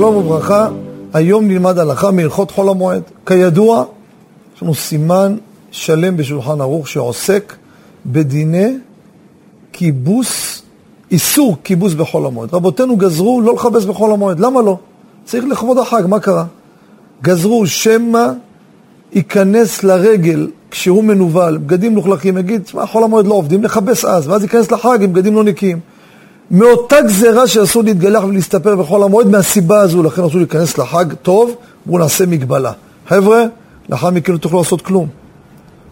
שלום וברכה, היום נלמד הלכה מהלכות חול המועד. כידוע, יש לנו סימן שלם בשולחן ערוך שעוסק בדיני כיבוס, איסור כיבוס בחול המועד. רבותינו גזרו לא לכבס בחול המועד, למה לא? צריך לכבוד החג, מה קרה? גזרו שמא ייכנס לרגל כשהוא מנוול, בגדים מלוכלכים, יגיד, מה, חול המועד לא עובדים, נכבס אז, ואז ייכנס לחג עם בגדים לא נקיים. מאותה גזרה שאסור להתגלח ולהסתפר בחול המועד, מהסיבה הזו, לכן אסור להיכנס לחג טוב, בואו נעשה מגבלה. חבר'ה, לאחר מכן לא תוכלו לעשות כלום.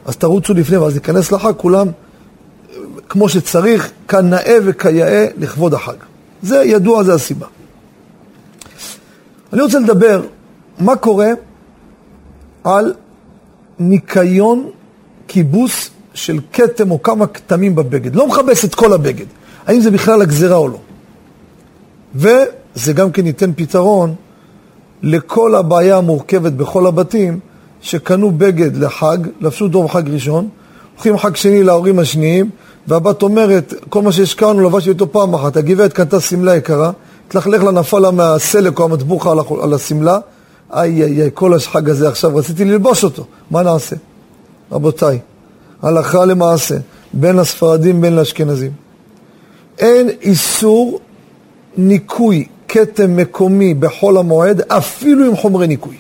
אז תרוצו לפני, ואז ניכנס לחג, כולם כמו שצריך, כנאה וכיאה לכבוד החג. זה ידוע, זה הסיבה. אני רוצה לדבר מה קורה על ניקיון כיבוס של כתם או כמה כתמים בבגד. לא מכבס את כל הבגד. האם זה בכלל הגזרה או לא. וזה גם כן ייתן פתרון לכל הבעיה המורכבת בכל הבתים שקנו בגד לחג, לבשו דור חג ראשון, הולכים חג שני להורים השניים, והבת אומרת, כל מה שהשקענו לבשתי אותו פעם אחת, הגברת קנתה שמלה יקרה, התלכלך לה נפל לה מהסלק או המטבוחה על השמלה, איי איי איי, כל החג הזה עכשיו רציתי ללבוש אותו, מה נעשה? רבותיי, הלכה למעשה, בין הספרדים בין לאשכנזים. אין איסור ניקוי כתם מקומי בחול המועד, אפילו עם חומרי ניקוי.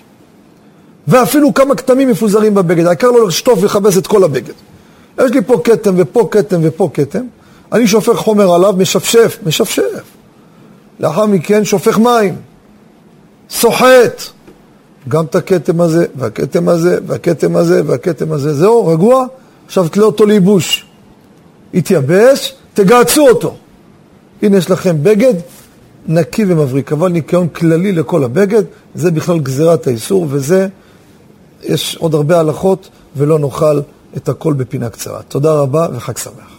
ואפילו כמה כתמים מפוזרים בבגד, העיקר לא לשטוף ולכבס את כל הבגד. יש לי פה כתם ופה כתם ופה כתם, אני שופך חומר עליו, משפשף, משפשף. לאחר מכן שופך מים, סוחט. גם את הכתם הזה, והכתם הזה, והכתם הזה, והכתם הזה. זהו, רגוע? עכשיו תלה אותו לייבוש. התייבש, תגעצו אותו. הנה יש לכם בגד נקי ומבריק, אבל ניקיון כללי לכל הבגד, זה בכלל גזירת האיסור, וזה, יש עוד הרבה הלכות, ולא נאכל את הכל בפינה קצרה. תודה רבה וחג שמח.